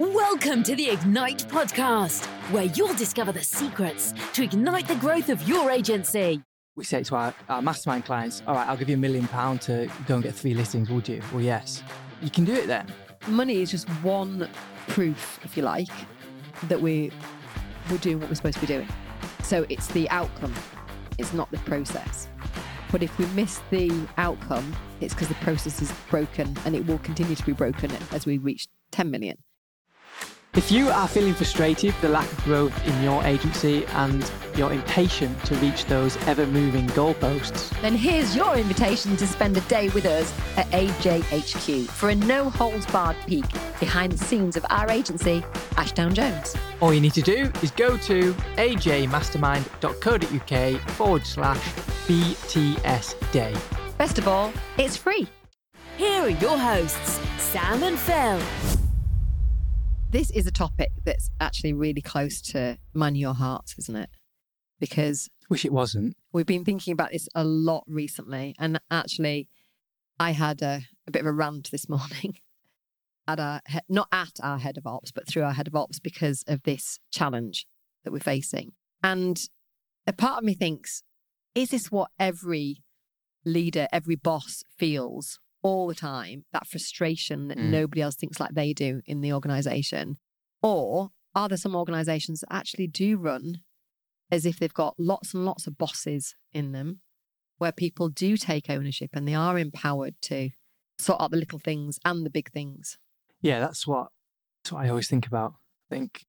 Welcome to the Ignite podcast, where you'll discover the secrets to ignite the growth of your agency. We say to our, our mastermind clients, all right, I'll give you a million pounds to go and get three listings, would you? Well, yes. You can do it then. Money is just one proof, if you like, that we, we're doing what we're supposed to be doing. So it's the outcome, it's not the process. But if we miss the outcome, it's because the process is broken and it will continue to be broken as we reach 10 million. If you are feeling frustrated with the lack of growth in your agency and you're impatient to reach those ever moving goalposts, then here's your invitation to spend a day with us at AJHQ for a no holds barred peek behind the scenes of our agency, Ashdown Jones. All you need to do is go to ajmastermind.co.uk forward slash BTS day. Best of all, it's free. Here are your hosts, Sam and Phil. This is a topic that's actually really close to mine your hearts, isn't it? Because Wish it wasn't. we've been thinking about this a lot recently. And actually, I had a, a bit of a rant this morning at our, not at our head of ops, but through our head of ops because of this challenge that we're facing. And a part of me thinks, is this what every leader, every boss feels all the time? That frustration that Mm. nobody else thinks like they do in the organization? Or are there some organizations that actually do run as if they've got lots and lots of bosses in them where people do take ownership and they are empowered to sort out the little things and the big things? Yeah, that's what, that's what I always think about. I think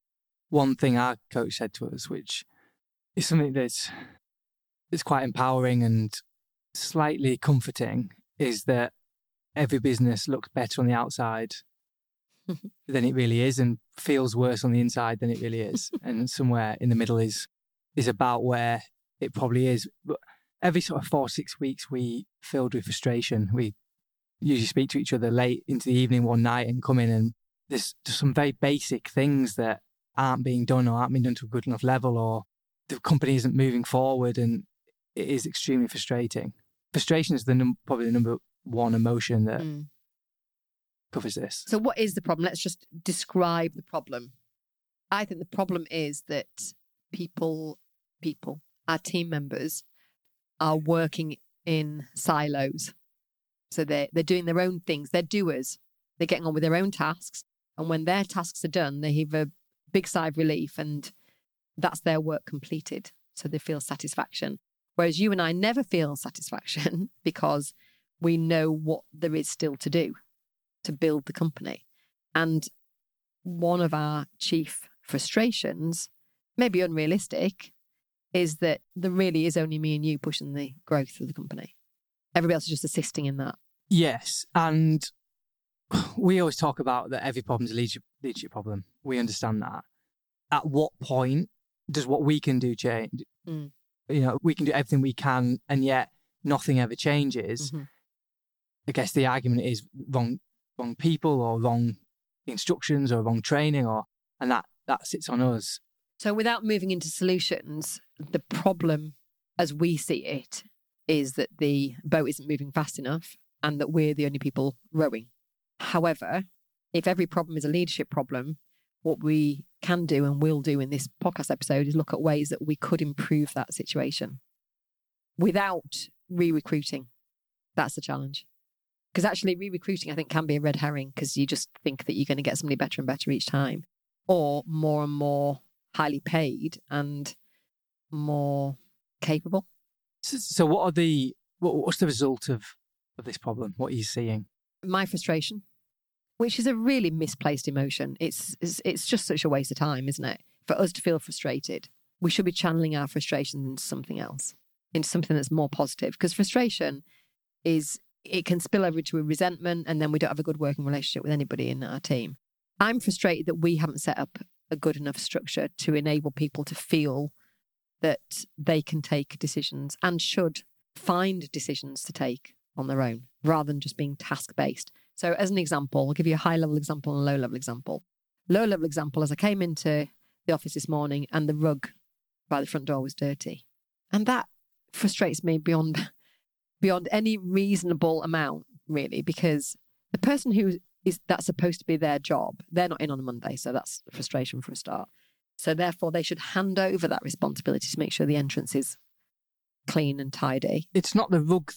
one thing our coach said to us, which is something that's, that's quite empowering and slightly comforting, is that every business looks better on the outside than it really is and feels worse on the inside than it really is. and somewhere in the middle is is about where it probably is. But every sort of four, six weeks we filled with frustration. We usually speak to each other late into the evening one night and come in and there's just some very basic things that aren't being done or aren't being done to a good enough level or the company isn't moving forward and it is extremely frustrating. Frustration is the num- probably the number one emotion that Mm. covers this. So, what is the problem? Let's just describe the problem. I think the problem is that people, people, our team members, are working in silos. So they're they're doing their own things. They're doers. They're getting on with their own tasks, and when their tasks are done, they have a big sigh of relief, and that's their work completed. So they feel satisfaction. Whereas you and I never feel satisfaction because we know what there is still to do to build the company. And one of our chief frustrations, maybe unrealistic, is that there really is only me and you pushing the growth of the company. Everybody else is just assisting in that. Yes, and we always talk about that every problem is a leadership, leadership problem. We understand that. At what point does what we can do change? Mm. You know, we can do everything we can, and yet nothing ever changes. Mhm. I guess the argument is wrong, wrong people, or wrong instructions, or wrong training, or and that that sits on us. So, without moving into solutions, the problem as we see it is that the boat isn't moving fast enough and that we're the only people rowing. However, if every problem is a leadership problem, what we can do and will do in this podcast episode is look at ways that we could improve that situation without re recruiting. That's the challenge. Because actually, re recruiting, I think, can be a red herring because you just think that you're going to get somebody better and better each time, or more and more highly paid and more capable. So, so what are the what, what's the result of of this problem? What are you seeing? My frustration, which is a really misplaced emotion. It's, it's it's just such a waste of time, isn't it? For us to feel frustrated, we should be channeling our frustration into something else, into something that's more positive. Because frustration is it can spill over into a resentment, and then we don't have a good working relationship with anybody in our team. I'm frustrated that we haven't set up a good enough structure to enable people to feel that they can take decisions and should find decisions to take on their own rather than just being task based. So, as an example, I'll give you a high level example and a low level example. Low level example as I came into the office this morning and the rug by the front door was dirty. And that frustrates me beyond beyond any reasonable amount, really, because the person who is that's supposed to be their job. They're not in on a Monday, so that's frustration for a start. So therefore, they should hand over that responsibility to make sure the entrance is clean and tidy. It's not the rug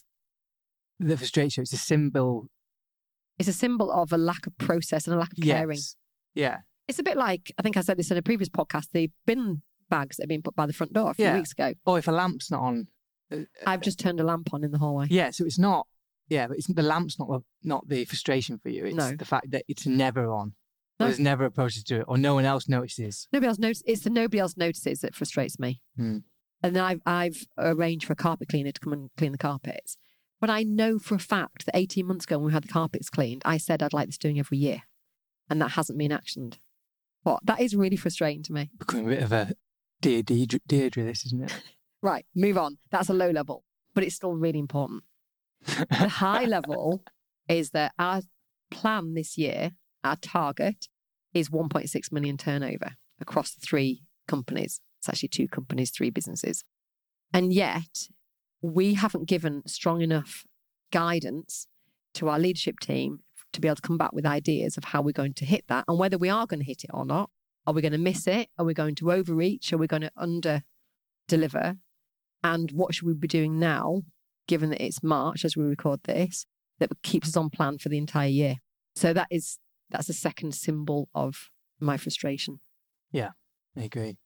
that frustrates you, it's a symbol. It's a symbol of a lack of process and a lack of caring. Yes. Yeah. It's a bit like I think I said this in a previous podcast. The bin bags that have been put by the front door a few Yeah. weeks ago. Or if a lamp's not on. Uh, I've just turned a lamp on in the hallway. Yeah, so it's not. Yeah, but it's the lamp's not the, not the frustration for you. It's No. the fact that it's never on. No. There's never a process to it, or no one else notices. Nobody else notices. It's the nobody else notices that frustrates me. Hmm. And then I've I've arranged for a carpet cleaner to come and clean the carpets. But I know for a fact that 18 months ago when we had the carpets cleaned, I said I'd like this doing every year. And that hasn't been actioned. What? That is really frustrating to me. Becoming a bit of a dear Deirdre, Deirdre this, isn't it? Right, move on. That's a low level, but it's still really important. The high level is that our plan this year, our target is 1.6 million turnover across three companies. It's actually two companies, three businesses. And yet, we haven't given strong enough guidance to our leadership team to be able to come back with ideas of how we're going to hit that and whether we are going to hit it or not. Are we going to miss it? Are we going to overreach? Are we going to under deliver? And what should we be doing now, given that it's March as we record this, that keeps us on plan for the entire year? So that is that's the second symbol of my frustration. Yeah, I agree.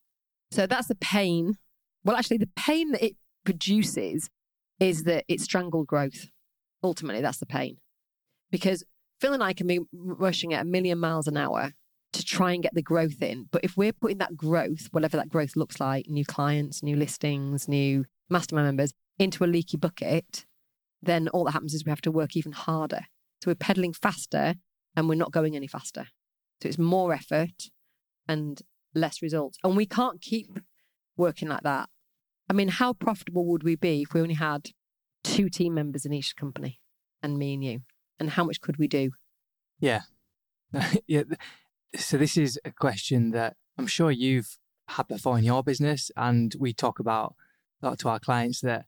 So that's the pain. Well, actually, the pain that it produces is that it strangled growth. Ultimately, that's the pain. Because Phil and I can be rushing at a million miles an hour to try and get the growth in. But if we're putting that growth, whatever that growth looks like, new clients, new listings, new mastermind members, into a leaky bucket, then all that happens is we have to work even harder. So we're pedaling faster and we're not going any faster. So it's more effort and less results. And we can't keep working like that. I mean, how profitable would we be if we only had two team members in each company and me and you? And how much could we do? Yeah. yeah. So this is a question that I'm sure you've had before in your business, and we talk about a lot to our clients that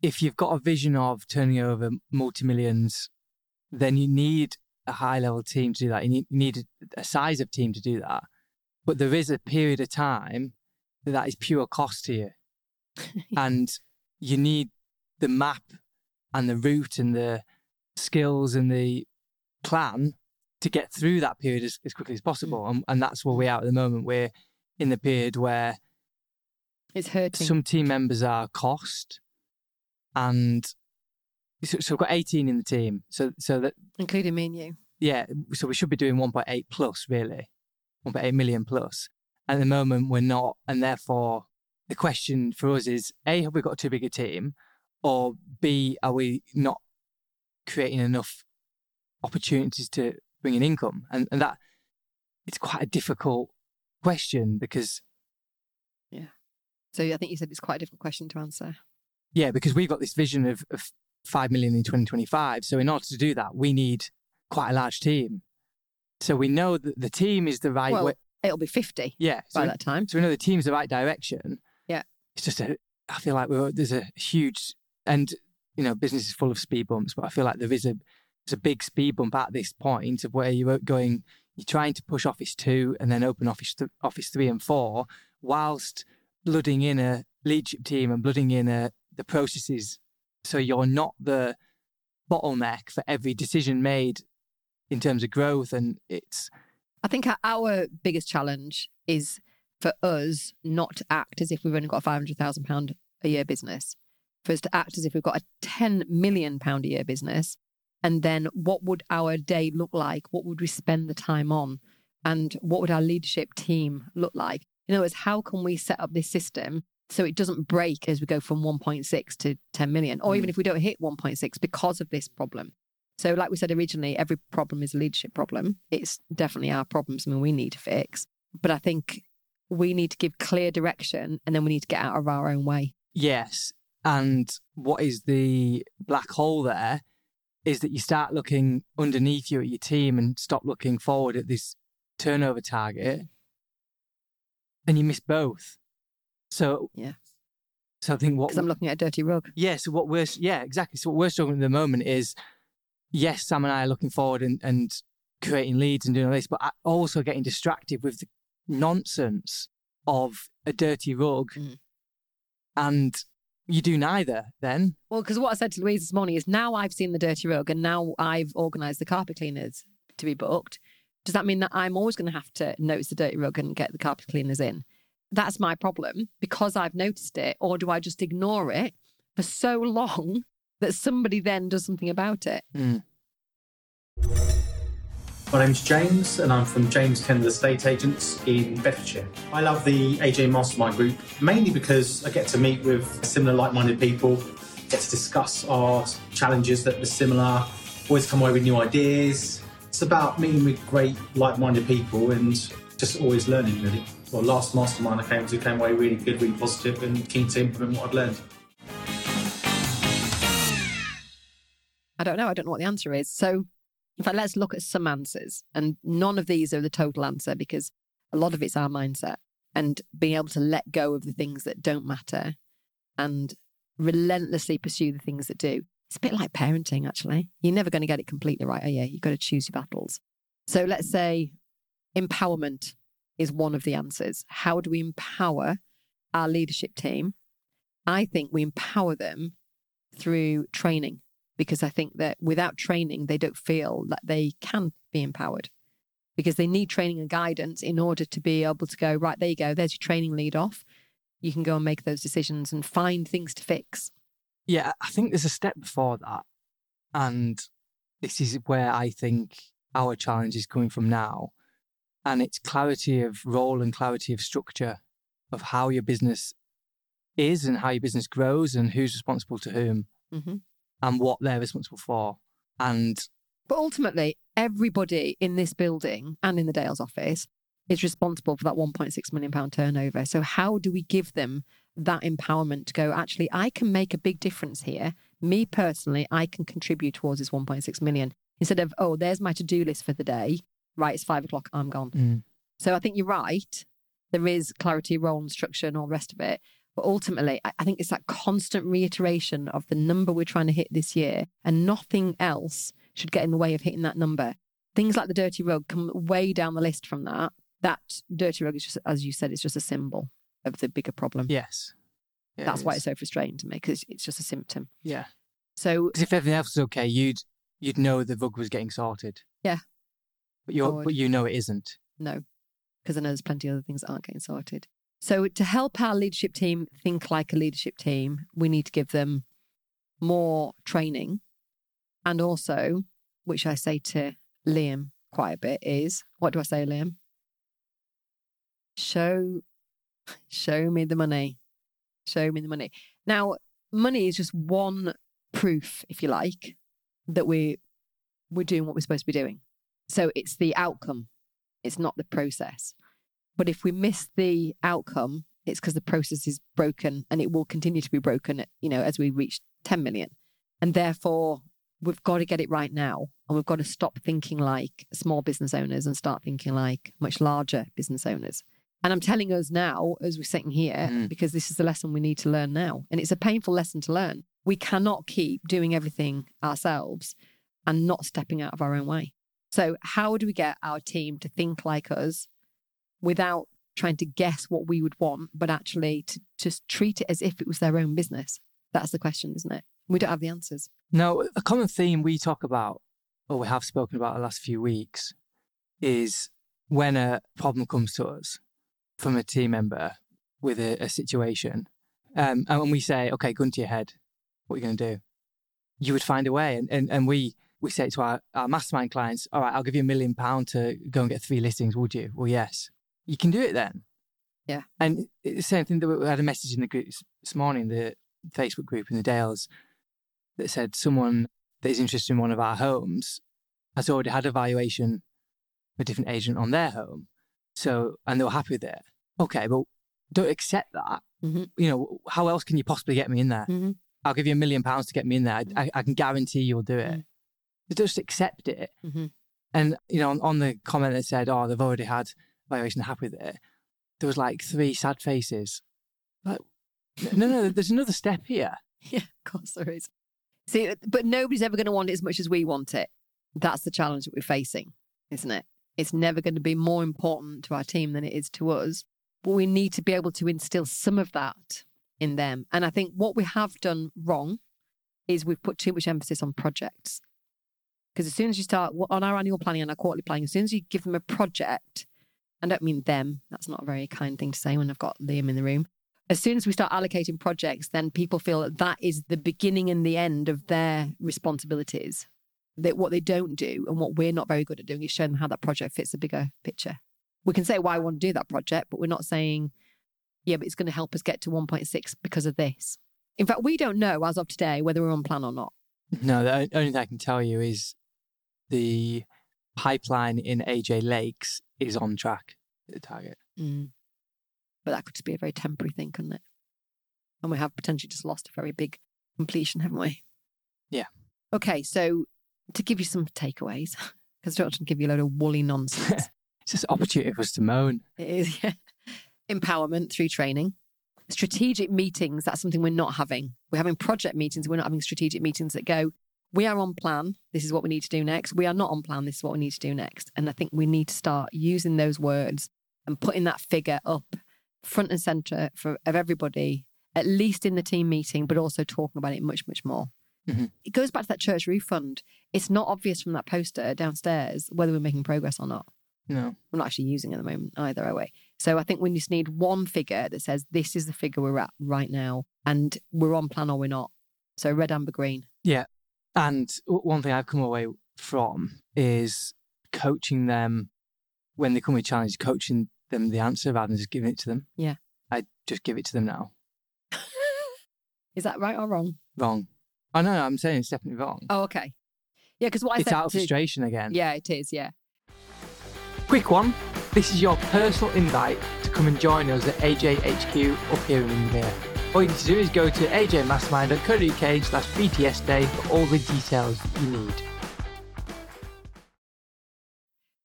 if you've got a vision of turning over multi millions, then you need a high level team to do that. You need, you need a, a size of team to do that. But there is a period of time that that is pure cost to you, and you need the map and the route and the skills and the plan to get through that period as, as quickly as possible. Mm. And, and that's where we are at the moment. We're in the period where It's hurting. some team members are cost, and so, so we've got 18 in the team. So so that including me and you. yeah, so we should be doing 1.8 plus really, 1.8 million plus. At the moment, we're not, and therefore the question for us is: A, have we got too big a team, or B, are we not creating enough opportunities to bring in income? And and that it's quite a difficult question because Yeah. So I think you said it's quite a difficult question to answer. Yeah, because we've got this vision of, of 5 million in 2025. So, in order to do that, we need quite a large team. So, we know that the team is the right well, way. it'll be 50 Yeah. So, by we, that time. so, we know the team's the right direction. Yeah. It's just a, I feel like we're, there's a huge, and, you know, business is full of speed bumps, but I feel like there is a, there's a big speed bump at this point of where you're going, you're trying to push Office 2 and then open Office, th- Office 3 and 4, whilst blooding in a leadership team and blooding in a, the processes so you're not the bottleneck for every decision made in terms of growth and it's I think our- our biggest challenge is for us not to act as if we've only got a £500,000 a year business, for us to act as if we've got a £10 million a year business. And then what would our day look like? What would we spend the time on? And what would our leadership team look like? In other words, how can we set up this system so it doesn't break as we go from 1.6 to 10 million, or even mm. if we don't hit 1.6 because of this problem? So, like we said originally, every problem is a leadership problem. It's definitely our problems. I mean, we need to fix. But I think we need to give clear direction and then we need to get out of our own way. yes and what is the black hole there is that you start looking underneath you at your team and stop looking forward at this turnover target and you miss both so Yeah. so i think what Because I'm looking at a dirty rug. Yeah, so what we're yeah, exactly. So what we're struggling at the moment is yes, Sam and I are looking forward and, and creating leads and doing all this, but also getting distracted with the nonsense of a dirty rug. Mm. And you do neither then. Well, because what I said to Louise this morning is now I've seen the dirty rug and now I've organised the carpet cleaners to be booked. Does that mean that I'm always going to have to notice the dirty rug and get the carpet cleaners in? That's my problem because I've noticed it, or do I just ignore it for so long that somebody then does something about it? Mm. My name's James, and I'm from James Kennedy Estate Agents in Bedfordshire. I love the AJ Mastermind Group mainly because I get to meet with similar like minded people, get to discuss our challenges that are similar, always come away with new ideas. It's about meeting with great like minded people and just always learning, really. Well, last mastermind I came to came away really good, really positive, and keen to implement what I'd learned. I don't know. I don't know what the answer is. So, in fact, let's look at some answers. And none of these are the total answer because a lot of it's our mindset and being able to let go of the things that don't matter and relentlessly pursue the things that do. It's a bit like parenting, actually. You're never going to get it completely right, are you? You've got to choose your battles. So let's say empowerment is one of the answers. How do we empower our leadership team? I think we empower them through training because I think that without training, they don't feel that they can be empowered because they need training and guidance in order to be able to go, right, there you go, there's your training lead off. You can go and make those decisions and find things to fix. Yeah, I think there's a step before that. And this is where I think our challenge is coming from now. And it's clarity of role and clarity of structure of how your business is and how your business grows and who's responsible to whom. Mm-hmm and what they're responsible for. And but ultimately, everybody in this building and in the Dales office is responsible for that 1.6 million pound turnover. So how do we give them that empowerment to go, actually, I can make a big difference here. Me personally, I can contribute towards this 1.6 million instead of, oh, there's my to do list for the day. Right, it's five o'clock, I'm gone. Mm. So I think you're right. There is clarity, role, and structure, and all the rest of it. But ultimately, I think it's that constant reiteration of the number we're trying to hit this year, and nothing else should get in the way of hitting that number. Things like the dirty rug come way down the list from that. That dirty rug is just, as you said, it's just a symbol of the bigger problem. Yes. Yeah, That's it why it's so frustrating to me because it's just a symptom. Yeah. So, if everything else was okay, you'd you'd know the rug was getting sorted. Yeah. But you but you know it isn't. No, because I know there's plenty of other things that aren't getting sorted. So, to help our leadership team think like a leadership team, we need to give them more training. And also, which I say to Liam quite a bit, is what do I say, Liam? Show, show me the money. Show me the money. Now, money is just one proof, if you like, that we we're doing what we're supposed to be doing. So it's the outcome. It's not the process. But if we miss the outcome, it's because the process is broken and it will continue to be broken, you know, as we reach 10 million. And therefore, we've got to get it right now. And we've got to stop thinking like small business owners and start thinking like much larger business owners. And I'm telling us now, as we're sitting here, mm. because this is the lesson we need to learn now. And it's a painful lesson to learn. We cannot keep doing everything ourselves and not stepping out of our own way. So, how do we get our team to think like us without trying to guess what we would want, but actually to just treat it as if it was their own business? That's the question, isn't it? We don't have the answers. Now, a common theme we talk about, or we have spoken about the last few weeks, is when a problem comes to us from a team member with a, a situation, um, and when we say, okay, gun to your head, what are you going to do? You would find a way. And, and, and we, we say to our, our mastermind clients, all right, I'll give you a million pound to go and get three listings, would you? Well, yes you can do it then. Yeah. And the same thing that we had a message in the group this morning, the Facebook group in the Dales, that said someone that is interested in one of our homes has already had a valuation a different agent on their home. So, and they were happy with it. Okay, but don't accept that. Mm-hmm. You know, how else can you possibly get me in there? Mm-hmm. I'll give you a million pounds to get me in there. I, I can guarantee you'll do it. Mm-hmm. Just accept it. Mm-hmm. And, you know, on, on the comment that said, oh, they've already had valuation happy with it, there was like three sad faces. Like, no, no, there's another step here. Yeah, of course there is. See, but nobody's ever going to want it as much as we want it. That's the challenge that we're facing. isn't it? It's never going to be more important to our team than it is to us. But we need to be able to instill some of that in them. And I think what we have done wrong is we've put too much emphasis on projects. Because as soon as you start on our annual planning and our quarterly planning, as soon as you give them a project, I don't mean them, that's not a very kind thing to say when I've got Liam in the room. As soon as we start allocating projects, then people feel that that is the beginning and the end of their responsibilities. That what they don't do and what we're not very good at doing is showing them how that project fits the bigger picture. We can say why we want to do that project, but we're not saying, yeah, but it's going to help us get to 1.6 because of this. In fact, we don't know as of today whether we're on plan or not. No, the only thing I can tell you is the pipeline in AJ Lakes is on track to the target. Mm. But that could just be a very temporary thing, couldn't it? And we have potentially just lost a very big completion, haven't we? Yeah. Okay, so to give you some takeaways, because I don't want to give you a load of woolly nonsense. it's just opportunity for us to moan. It is, yeah. Empowerment through training. Strategic meetings, that's something we're not having. We're having project meetings, we're not having strategic meetings that go, we are on plan. This is what we need to do next. We are not on plan. This is what we need to do next. And I think we need to start using those words and putting that figure up front and center for of everybody, at least in the team meeting, but also talking about it much, much more. Mm-hmm. It goes back to that church refund. It's not obvious from that poster downstairs whether we're making progress or not. No. We're not actually using it at the moment either, are we? So I think we just need one figure that says this is the figure we're at right now and we're on plan or we're not. So red, amber, green. Yeah. And one thing I've come away from is coaching them when they come with challenges, coaching them the answer rather than just giving it to them. Yeah. I just give it to them now. is that right or wrong? Wrong. Oh, no, no I'm saying it's definitely wrong. Oh, okay. Yeah, because what I it's out of frustration again. Yeah, it is. Yeah. Quick one. This is your personal invite to come and join us at AJHQ up here in Windermere. All you need to do is go to ajmastermind.co.uk slash BTS day for all the details you need.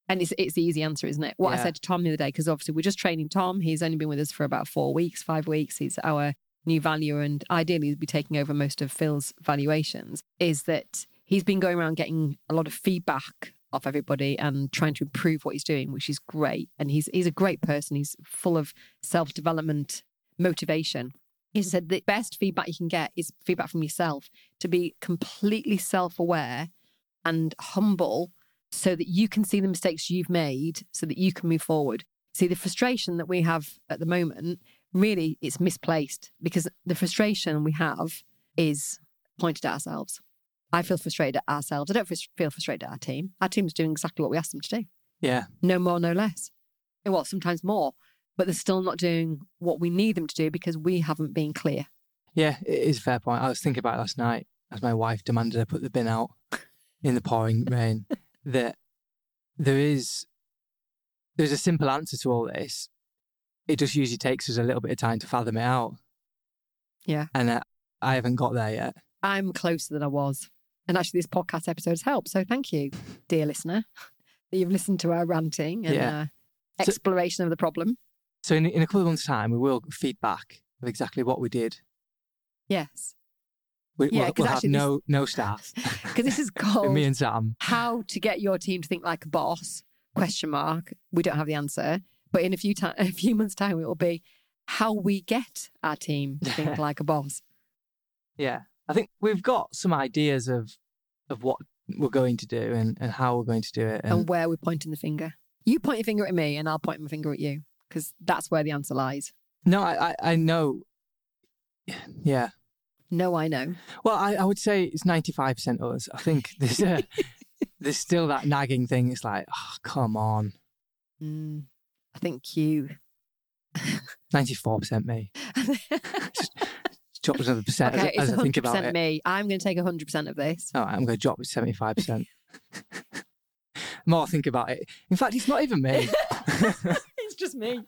And it's it's the easy answer, isn't it? What I said to Tom the other day, because obviously we're just training Tom. He's only been with us for about four weeks, five weeks. He's our new valuer, and ideally he'll be taking over most of Phil's valuations. Is that he's been going around getting a lot of feedback off everybody and trying to improve what he's doing, which is great. And he's he's a great person. He's full of self development, motivation. He said the best feedback you can get is feedback from yourself to be completely self aware and humble so that you can see the mistakes you've made so that you can move forward. See, the frustration that we have at the moment, really, it's misplaced because the frustration we have is pointed at ourselves. I feel frustrated at ourselves. I don't feel frustrated at our team. Our team's doing exactly what we asked them to do. Yeah. No more, no less. Well, sometimes more, but they're still not doing what we need them to do because we haven't been clear. Yeah, it is a fair point. I was thinking about it last night as my wife demanded I put the bin out in the pouring rain that there is there's a simple answer to all this. It just usually takes us a little bit of time to fathom it out. Yeah. And uh, I haven't got there yet. I'm closer than I was. And actually, this podcast episode has helped. So thank you, dear listener, that you've listened to our ranting and Yeah. uh, So- exploration of the problem. So in, in a couple of months' time, we will feedback of exactly what we did. Yes. We, Yeah, we'll, 'cause we'll have no no staff. Because this is called me and Sam. How to Get Your Team to Think Like a Boss, question mark. We don't have the answer. But in a few, ti a few months' time, it will be how we get our team to think like a boss. Yeah, I think we've got some ideas of of what we're going to do and, and how we're going to do it. and And where we're pointing the finger. You point your finger at me, and I'll point my finger at you because that's where the answer lies. no, I, I I know. Yeah. No, I know. Well, I, I would say it's ninety five percent us. I think there's a, there's still that nagging thing. It's like, oh, come on, Mm, I think you. ninety four percent me. Drop another percent okay, as, as I think 100% about it. me. I'm going to take 100% of this. All right, I'm going to drop it seventy five percent. More I think about it. In fact, it's not even me. it's just me.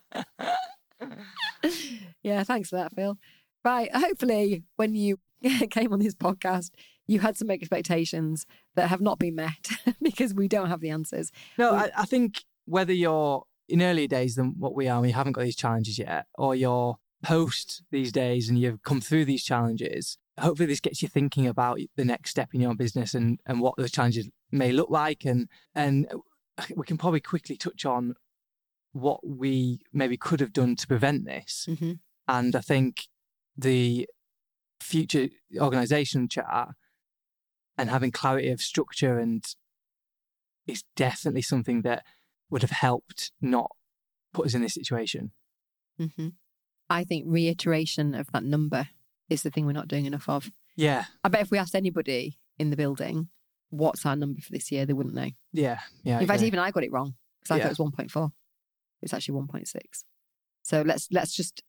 yeah, thanks for that, Phil. Right. Hopefully, when you came on this podcast, you had some expectations that have not been met because we don't have the answers. No, We- I, I think whether you're in earlier days than what we are, and you haven't got these challenges yet, or you're post these days and you've come through these challenges, hopefully this gets you thinking about the next step in your business and, and what those challenges may look like and and we can probably quickly touch on what we maybe could have done to prevent this. hmm And I think the future organization chart and having clarity of structure and is definitely something that would have helped not put us in this situation. hmm I think reiteration of that number is the thing we're not doing enough of. Yeah. I bet if we asked anybody in the building, what's our number for this year, they wouldn't know. Yeah. Yeah. In fact, even I got it wrong because I Yeah. thought it was 1.4. It's actually 1.6. So let's let's just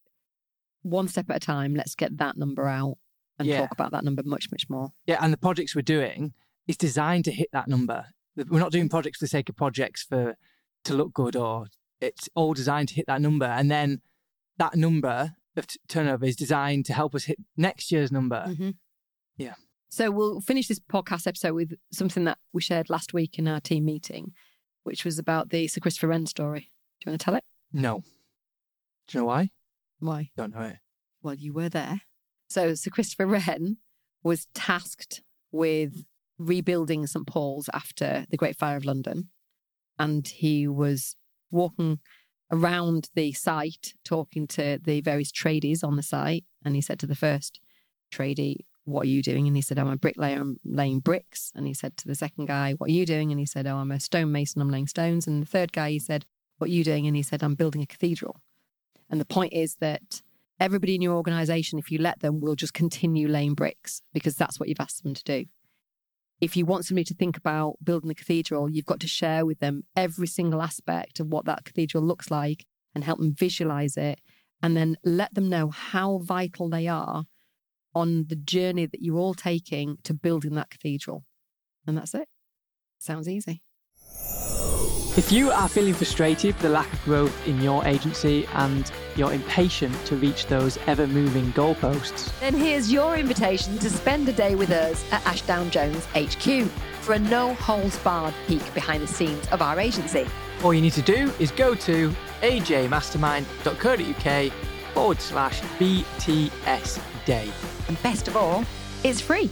one step at a time. Let's get that number out and Yeah. talk about that number much much more. Yeah, and the projects we're doing is designed to hit that number. We're not doing projects for the sake of projects for to look good, or it's all designed to hit that number. And then that number of t- turnover is designed to help us hit next year's number. Mhm. Yeah. So we'll finish this podcast episode with something that we shared last week in our team meeting, which was about the Sir Christopher Wren story. Do you want to tell it? No. Do you know why? Why? Don't know it. Well, you were there. So Sir Christopher Wren was tasked with rebuilding St Paul's after the Great Fire of London, and he was walking around the site talking to the various tradies on the site. And he said to the first tradie, "What are you doing?" And he said, "I'm a bricklayer. I'm laying bricks." And he said to the second guy, "What are you doing?" And he said, "Oh, I'm a stonemason. I'm laying stones." And the third guy, he said, "What are you doing?" And he said, "I'm building a cathedral." And the point is that everybody in your organization, if you let them, will just continue laying bricks because that's what you've asked them to do. If you want somebody to think about building a cathedral, you've got to share with them every single aspect of what that cathedral looks like and help them visualize it and then let them know how vital they are on the journey that you're all taking to building that cathedral. And that's it. Sounds easy. If you are feeling frustrated with the lack of growth in your agency and you're impatient to reach those ever moving goalposts, Then here's your invitation to spend a day with us at Ashdown Jones HQ for a no holds barred peek behind the scenes of our agency. all you need to do is go to ajmastermind.co.uk forward slash BTS day. And best of all, it's free.